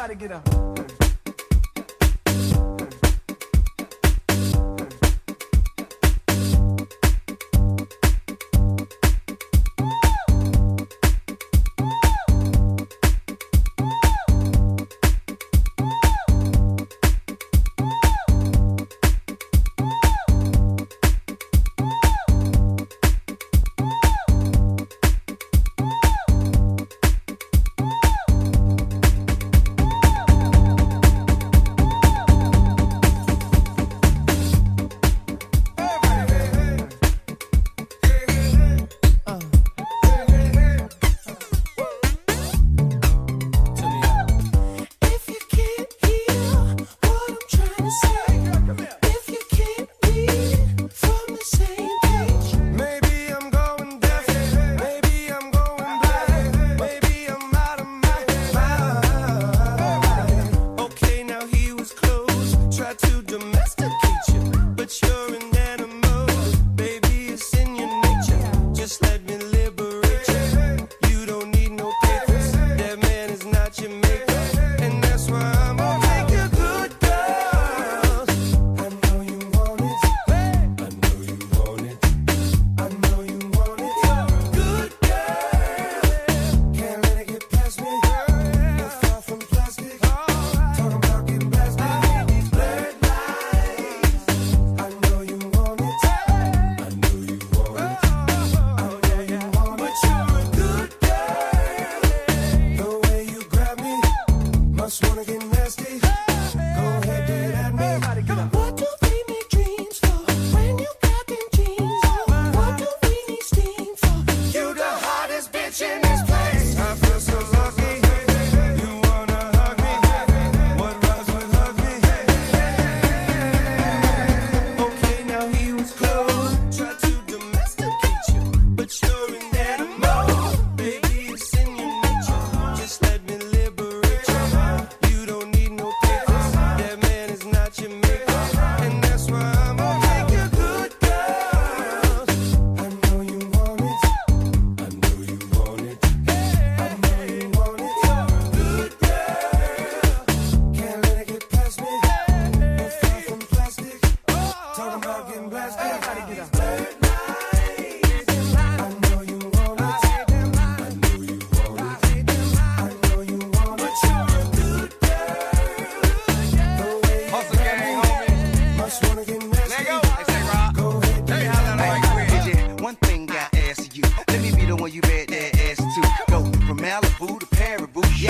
Somebody get up.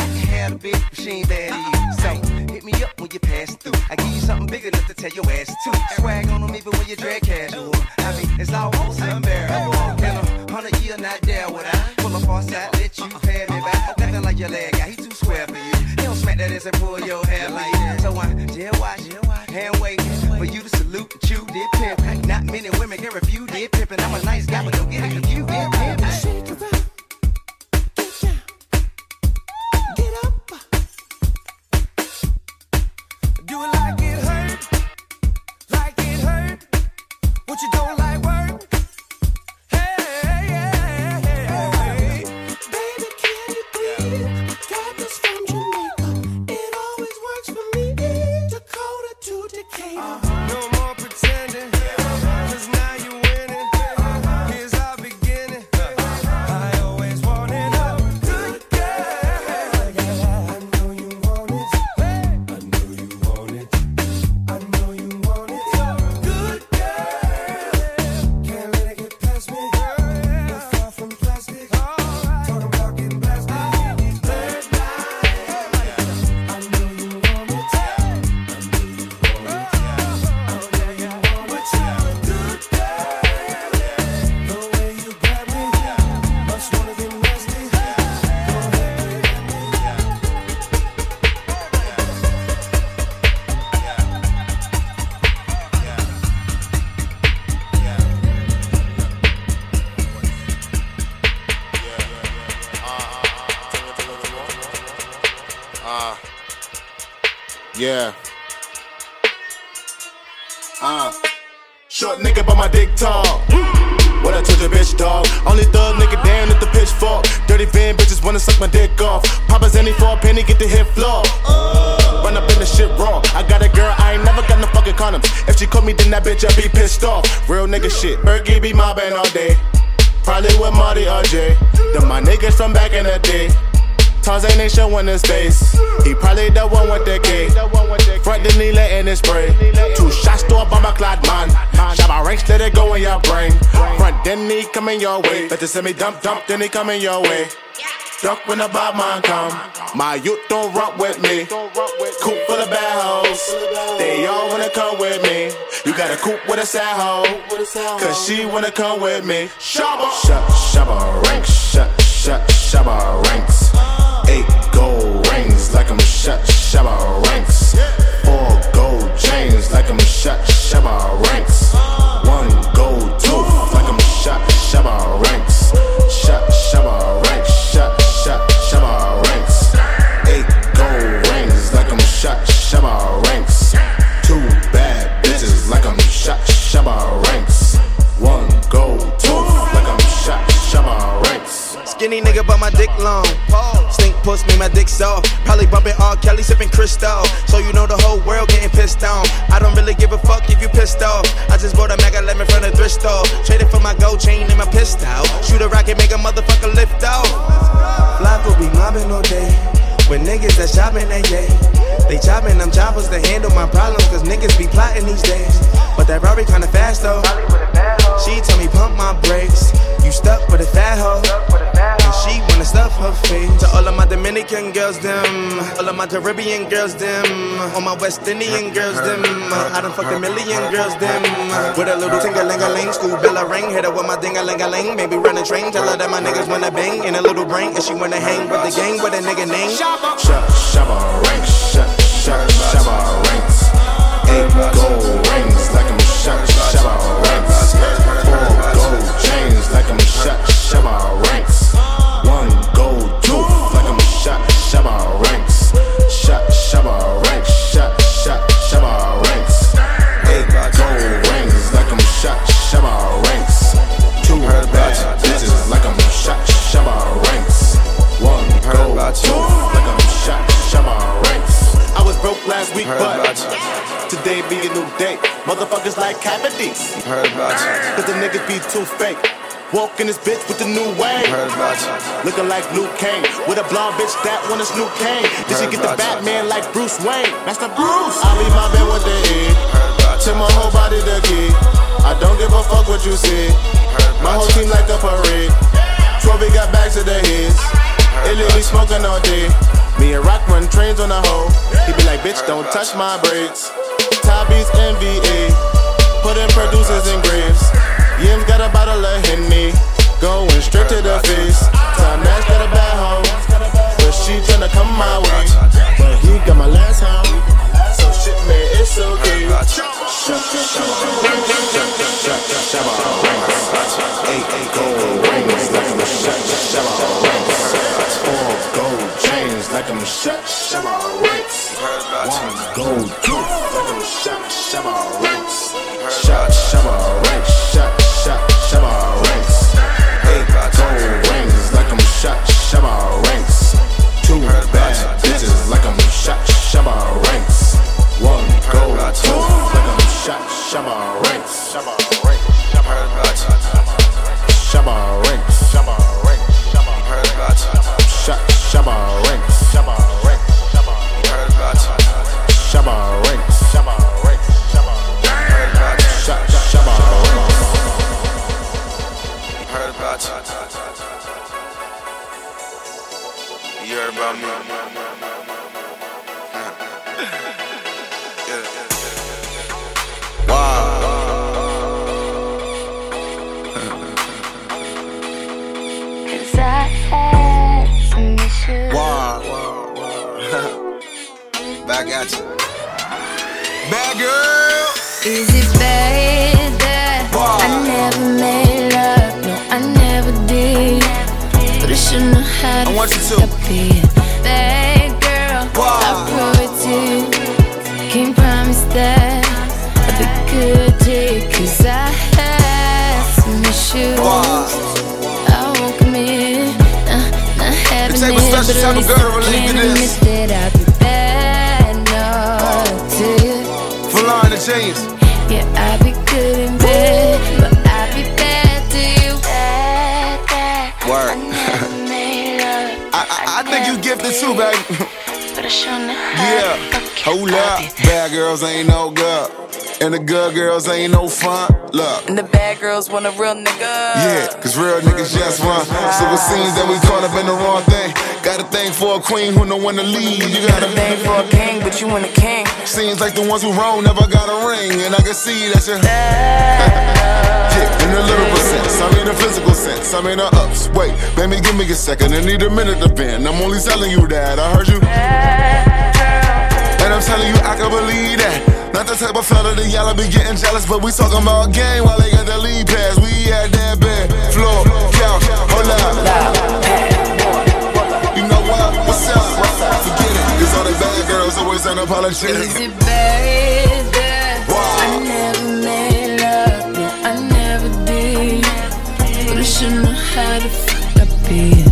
bitch had a big machine daddy. So hit me up when you pass through. I give you something big enough to tell your ass to. Swag on them even when you drag casual. I mean, it's almost unbearable. In a hundred year, not there would I pull up on side, let you pay me back. Nothing like your leg guy, he too square for you. He don't smack that ass and pull your hair like that. So I jail watch, hand wait for you to salute and chew dip pimp. Not many women can refute did pimp, and I'm a nice guy, but don't get it confused. Did pimp. What you doing? Then that bitch, I be pissed off. Real nigga shit. Fergie be mobbing all day. Probably with Marty or Jay. Them my niggas from back in the day. Tarzan ain't showing his face. He probably the one with the K. Front the knee letting his spray. Two shots to a bomber clad man. Shot my ranks, let it go in your brain. Front then he coming your way. Better send me dump dump, then he coming your way. Duck when the bad man come. My youth don't rock with me. Coop full of bad hoes. They all wanna come with me. You got a coop with a sad hoe. Cause she wanna come with me. Shabba. Shut, shabba ranks. Shut, shut, shabba ranks. Eight gold rings like I'm shut, shabba ranks. Four gold chains like I'm shut, shabba ranks. One gold tooth like I'm shut, shabba ranks. Long. Stink puss me, my dick soft. Probably bumping R. Kelly, sipping Cristal. So you know the whole world getting pissed on. I don't really give a fuck if you pissed off. I just bought a mega lemon from the thrift store. Traded for my gold chain and my pistol. Shoot a rocket, make a motherfucker lift off. Flacko be mobbing all day. With niggas that shopping they day. They chopping them choppers to handle my problems, cause niggas be plotting these days. But that Rari kinda fast though. She told me pump my brakes. You stuck with a fat hoe. She wanna stuff her face. To all of my Dominican girls, them. All of my Caribbean girls, them. All my West Indian girls, them. I done fucked a million girls, them. With a little ting-a-ling-a-ling, school bell a ring. Hit her with my ding-a-ling-a-ling. Maybe run a train, tell her that my niggas wanna bang. In a little brain, and she wanna hang with the gang with a nigga name. Shabba ranks. Shut, shut, shabba ranks. Eight gold rings like I'm shut, shabba ranks. Four gold chains like I'm shut, shabba ranks. Cavities. Heard about you. Cause the niggas be too fake. Walk in this bitch with the new way. Heard about you. Looking like Luke Kane. With a blonde bitch that one is Luke Kane. Did she get the Batman like Bruce Wayne? That's the Bruce. I leave my bed with the E. Till my whole body the key. I don't give a fuck what you see. My whole team like a parade. Trophy got bags to the heads. Illy be smoking all day. Me and Rock run trains on the hoe. He be like, bitch, don't touch my braids. Tabby's NBA. Putting producers in graves. Yim's got a bottle of Henny. Going straight to the face. Time Nash got a bad hoe. But she tryna come my way. Type of girl to relate to this. That I'd be bad, no, to you. Falana James. Yeah, I'd be good in bed, but I'd be bad to you. Word. I, I, I think you gifted too, baby. yeah, hold up. Bad girls ain't no good. And the good girls ain't no fun. Look. And the bad girls want a real nigga. Yeah, cause real niggas just run. So it seems that we caught up in the wrong thing. Got a thing for a queen who know when to leave. You got a thing for a king, but you want a king. Seems like the ones who wrong never got a ring. And I can see that you. yeah, in the lyrical sense. I mean the physical sense. I mean the ups. Wait, baby, give me a second. I need a minute to bend. I'm only telling you that. I heard you. And I'm telling you, I can believe that. Not the type of fella that y'all be getting jealous, but we talking about game while they got the lead pass. We at that bed, floor, couch, hold up. Always unapologetic. Is it bad that I never made love? Yeah, I never did. But I should know how to fuck up it.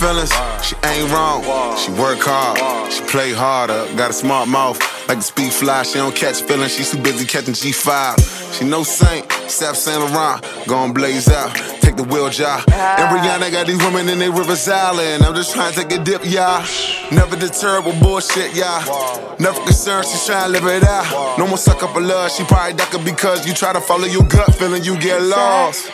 Feelings, she ain't wrong She work hard, she play harder Got a smart mouth like the speed fly, she don't catch feelings, she's too busy catching G5. She no saint, Sap Saint Laurent, gon' blaze out, take the wheel job. And Rihanna got these women in their Rivers Island. I'm just trying to take a dip, y'all. Never deterred with bullshit, y'all. Never concerned, she's trying to live it out. No more suck up a love, she probably ducking because you try to follow your gut feeling, you get lost.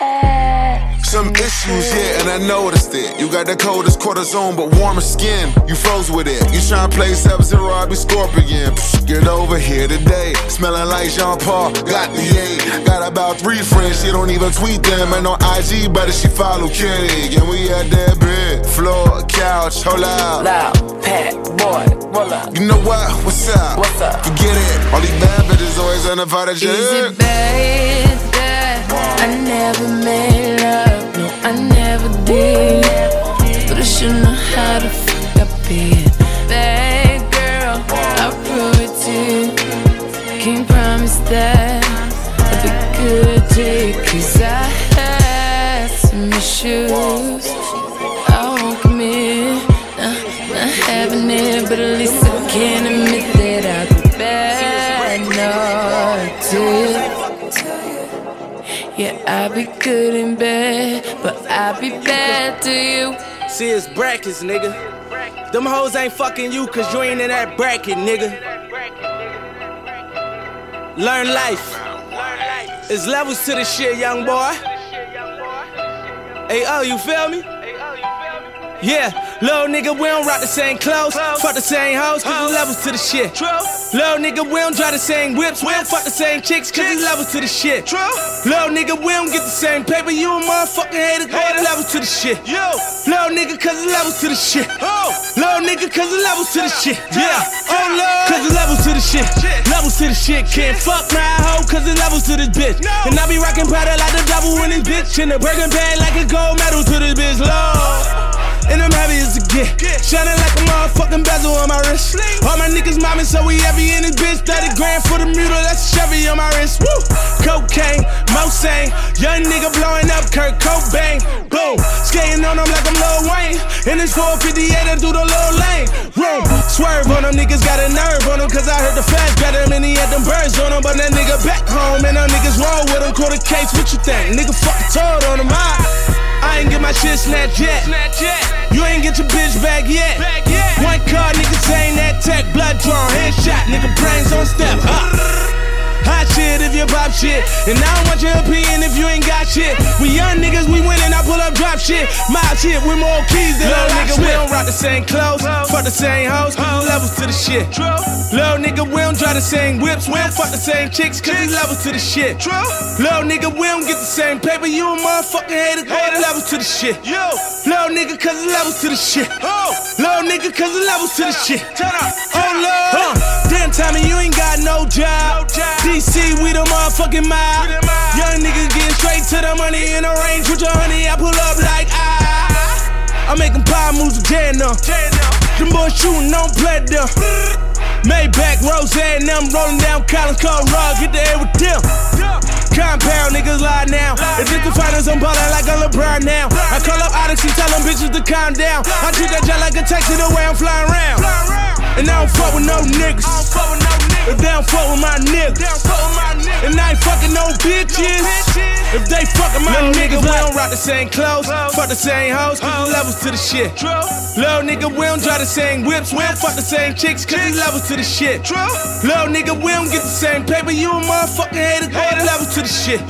Some issues, yeah, and I noticed it. You got the coldest cortisone, but warmer skin. You froze with it. You tryna play Sub Zero, I be Scorpion. Psh, get over here today. Smelling like Jean Paul, got the eight. Got about three friends, she don't even tweet them. Ain't no IG, but she follow Kitty. And we at that bed, floor, couch, hold out. Loud, pat, boy, roll up. You know what? What's up? What's up? Forget it. All these bad bitches always unapologetic. Is it bad that I never made love? I never did. But I should know how to fuck up it. Bad girl, I'll prove it to you. Can't promise that I'll be good you. Cause I had some issues. I won't commit. Nah, not having it, but at least I can admit I be good in bed, but I be bad to you. See, it's brackets, nigga. Them hoes ain't fucking you cause you ain't in that bracket, nigga. Learn life. It's levels to the shit, young boy. Hey, oh, you feel me? Yeah, little nigga, we don't rock the same clothes. Fuck the same hoes, cause there's levels to the shit. True. Little nigga, we don't drive the same whips. We don't fuck the same chicks, cause there's levels to the shit. True. Little nigga, we don't get the same paper. You a motherfucking hater, the levels to the shit. Yo. Little nigga, cause there's levels to the shit. Oh. Little nigga, cause there's oh, levels to the shit. Yeah. Oh, Lord. Cause there's levels to the shit. Levels to the shit. Can't fuck my hoe, cause there's levels to this bitch. And I be rocking powder like the double winning bitch. In the Birkin bag like a gold medal to this bitch. Lord. And I'm heavy as a get. Shining like a motherfucking bezel on my wrist. All my niggas mobbing, so we heavy in this bitch. 30 grand for the mule, that's Chevy on my wrist. Woo! Cocaine, Mulsanne. Young nigga blowing up Kurt Cobain. Boom! Skating on them like I'm Lil Wayne. In this 458 and through the little lane. Room! Swerve on them, niggas got a nerve on them. Cause I heard the fast better than he had them birds on him. But that nigga back home, and them niggas roll with him. A case, what you think? Nigga fucking told on him. I I ain't get my shit snatched yet. You ain't get your bitch back yet. One car, niggas ain't that tech. Blood drawn, headshot, nigga brains on step. Uh. Hot shit if your pop shit. And I don't want your opinion if you ain't got shit. We young niggas, we winning, I pull up drop shit. My shit with more keys than Little nigga, we don't rock the same clothes, fuck the same hoes, levels to the shit. Little nigga, we don't drive the same whips, we don't fuck the same chicks, cause there's levels to the shit. Little nigga, we don't get the same paper, you a motherfucking hater, go the levels to the shit. Little nigga, cause there's levels to the shit. Little nigga, cause there's levels to the shit. Oh Lord, damn motherfucking mob. Young nigga getting straight to the money in the range with your honey. I pull up like ah. I'm making pie moves with Jan up. Them boys shooting on platinum. Maybach, Rose, and them rolling down Collins Code Rock. Get the air with them. Compound niggas lie now. If it's the finals, I'm ballin' like a LeBron now. I call up Odyssey, tell them bitches to calm down. I treat that jet like a taxi the way I'm flying around. And I don't fuck with no niggas. If they don't fuck with my niggas. And I ain't fucking no bitches. If they fucking my niggas, we don't rock the same clothes. Fuck the same hoes, cause levels to the shit. Little nigga, we don't drive the same whips. We don't fuck the same chicks, cause there's levels to the shit. Little nigga, we don't get the same paper. You a motherfucking hater, the levels to the shit.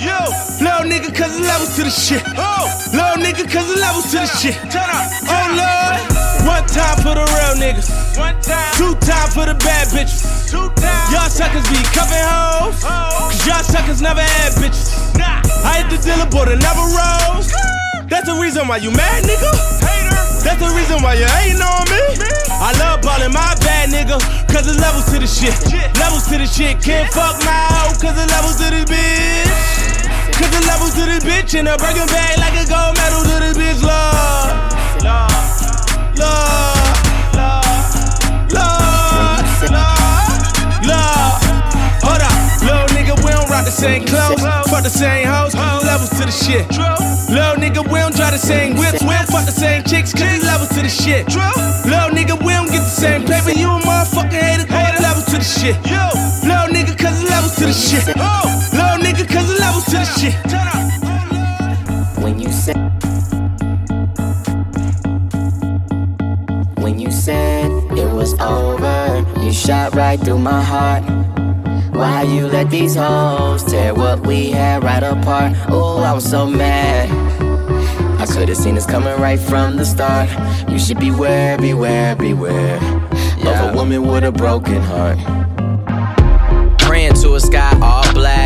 Little nigga, cause levels to the shit. Oh, little nigga, cause levels to the shit. Oh Lord. One time for the real niggas. Two time for the bad bitches. Y'all suckers be cuffing hoes. Cause y'all suckers never had bitches. I hit the dealer, but it never rose. That's the reason why you mad, nigga. That's the reason why you hating on me. I love ballin' my bad nigga. Cause there's levels to the shit. Levels to the shit. Can't fuck my hoe. Cause there's levels to this bitch. Cause the levels to this bitch. And a Birkin bag like a gold medal to this bitch. Lord. Lord. Lord. Lord. Lord. Hold up. Little nigga, we don't rock the same clothes. Fuck the same hoes. Levels to the shit. Little nigga, we don't drive the same whips. We don't fuck the same chicks. Cause levels to the shit. Little nigga, we don't get the same paper. You a motherfucking hater. The levels to the shit. Little nigga, cause there's levels to the shit. Little nigga, cause there's levels to the shit. When you said When you said it was over, you shot right through my heart. Why you let these hoes tear what we had right apart? Oh, I was so mad. I could've seen this coming right from the start. You should beware, beware, beware of a woman with a broken heart. Praying to a sky all black.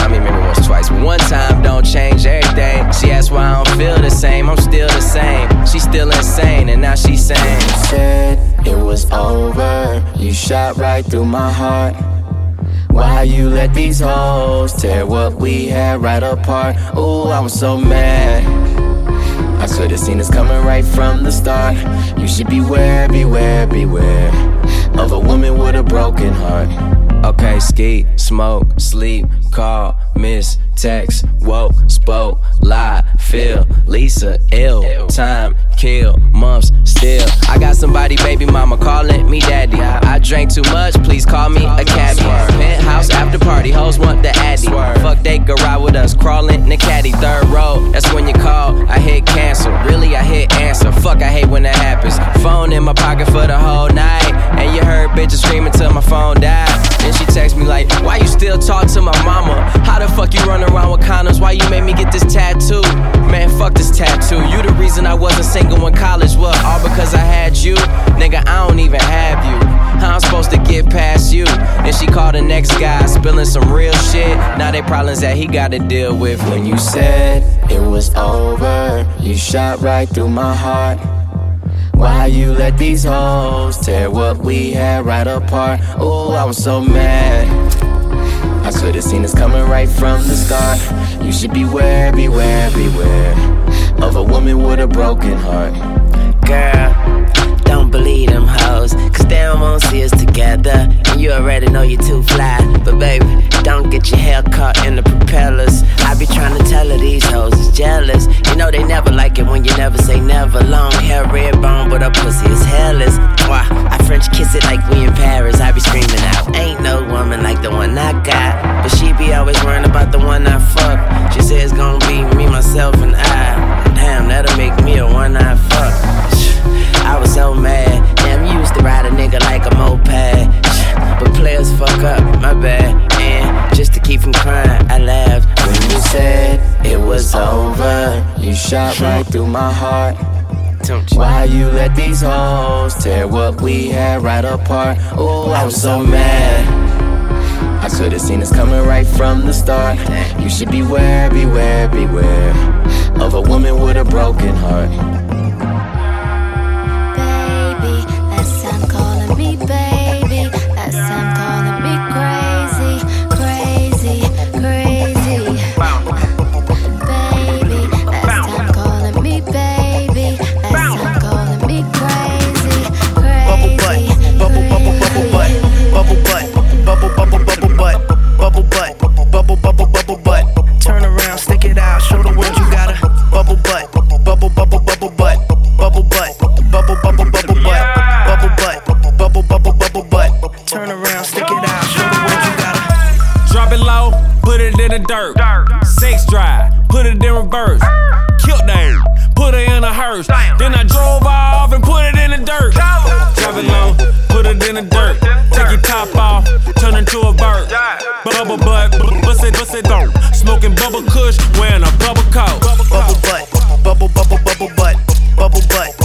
I mean, maybe once, twice, one time don't change everything. She asked why I don't feel the same. I'm still the same. She's still insane, and now she's saying. said it was over. You shot right through my heart. Why you let these hoes tear what we had right apart? Oh, I was so mad. I could've seen this coming right from the start. You should beware, beware, beware of a woman with a broken heart. Okay, ski, smoke, sleep, call, miss, text, woke, spoke, lie, feel, Lisa, ill, time, kill, months, still. I got somebody, baby mama, calling me daddy. I drank too much, please call me a caddy. Penthouse after party, hoes want the addy. Fuck, they go ride with us, crawling in the caddy. Third row, that's when you call. I hit cancel, really, I hit answer. Fuck, I hate when that happens. Phone in my pocket for the whole night. And you heard bitches screaming till my phone died. Then she text me like, Why you still talk to my mama? How the fuck you run around with condoms? Why you made me get this tattoo? Man, fuck this tattoo. You the reason I wasn't single in college. What? All because I had you? Nigga, I don't even have you. How I'm supposed to get past you? Then she called the next guy, spilling some real shit. Now they problems that he gotta deal with. When you said it was over, you shot right through my heart. Why you let these hoes tear what we had right apart? Oh, I was so mad. I could've seen this coming right from the start. You should beware, beware, beware of a woman with a broken heart. Girl, don't believe them hoes, cause they don't wanna see us together. And you already know you're too fly. But baby, don't get your hair caught in the propellers I be trying to tell her these hoes is jealous. You know they never like it when you never say never. Long hair, red bone, but her pussy is hairless. Why? I French kiss it like we in Paris. I be screaming out, ain't no woman like the one I got. But she be always worrying about the one I fuck. She says it's gonna be me, myself, and I. That'll make me a one I fuck. I was so mad. Damn, you used to ride a nigga like a moped. But players fuck up, my bad. And just to keep from crying, I laughed. When you said it was over, you shot right through my heart. Why you let these hoes tear what we had right apart? Oh, I was so mad. I could've seen this coming right from the start. You should beware, beware, beware of a woman with a broken heart. Baby, that's I'm calling me baby. That's I'm in the dirt. Sex drive, put it in reverse. Killed that, put her in a hearse. Then I drove off and put it in the dirt. It low, put it in the dirt. Take your top off, turn into a bird. Bubble butt, bust it, bust it dope. Smoking bubble kush, wearing a bubble coat. bubble butt, bubble, bubble, bubble butt, bubble butt,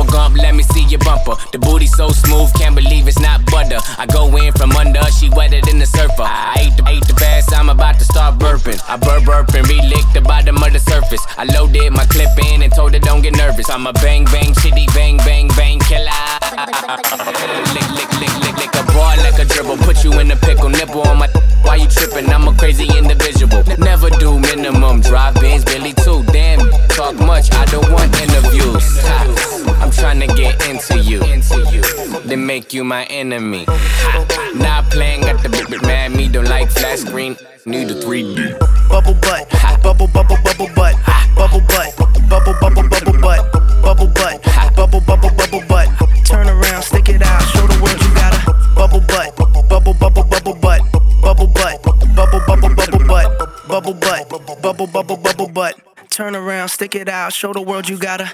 bubble gum, let me see your bumper. The booty so smooth, can't believe it's not butter. I go in from under, she wetter than the surfer. I ate the, ate the bass, I'm about to start burping. I burp burp and re-lick the bottom of the surface. I loaded my clip in and told her don't get nervous. I'm a bang bang shitty bang bang bang killer. lick lick lick lick lick a ball like a dribble. Put you in a pickle, nipple on my. Why you tripping? I'm a crazy individual. Never do minimum drive bins, Billy too. Damn, talk much. I don't want interviews. Ha, I'm trying to get into you. Then make you my enemy. Ha, not playing, got the big big mad. Me don't like flat screen. Need a 3D. bubble butt, bubble, bubble, bubble butt, bubble butt, bubble, bubble, bubble butt, bubble butt, bubble, bubble, bubble butt. Turn around, stick it out, show the world you got a bubble butt, bubble, bubble, bubble butt, bubble butt, bubble, bubble, bubble butt, bubble butt, bubble, bubble, bubble butt. Turn around, stick it out, show the world you got a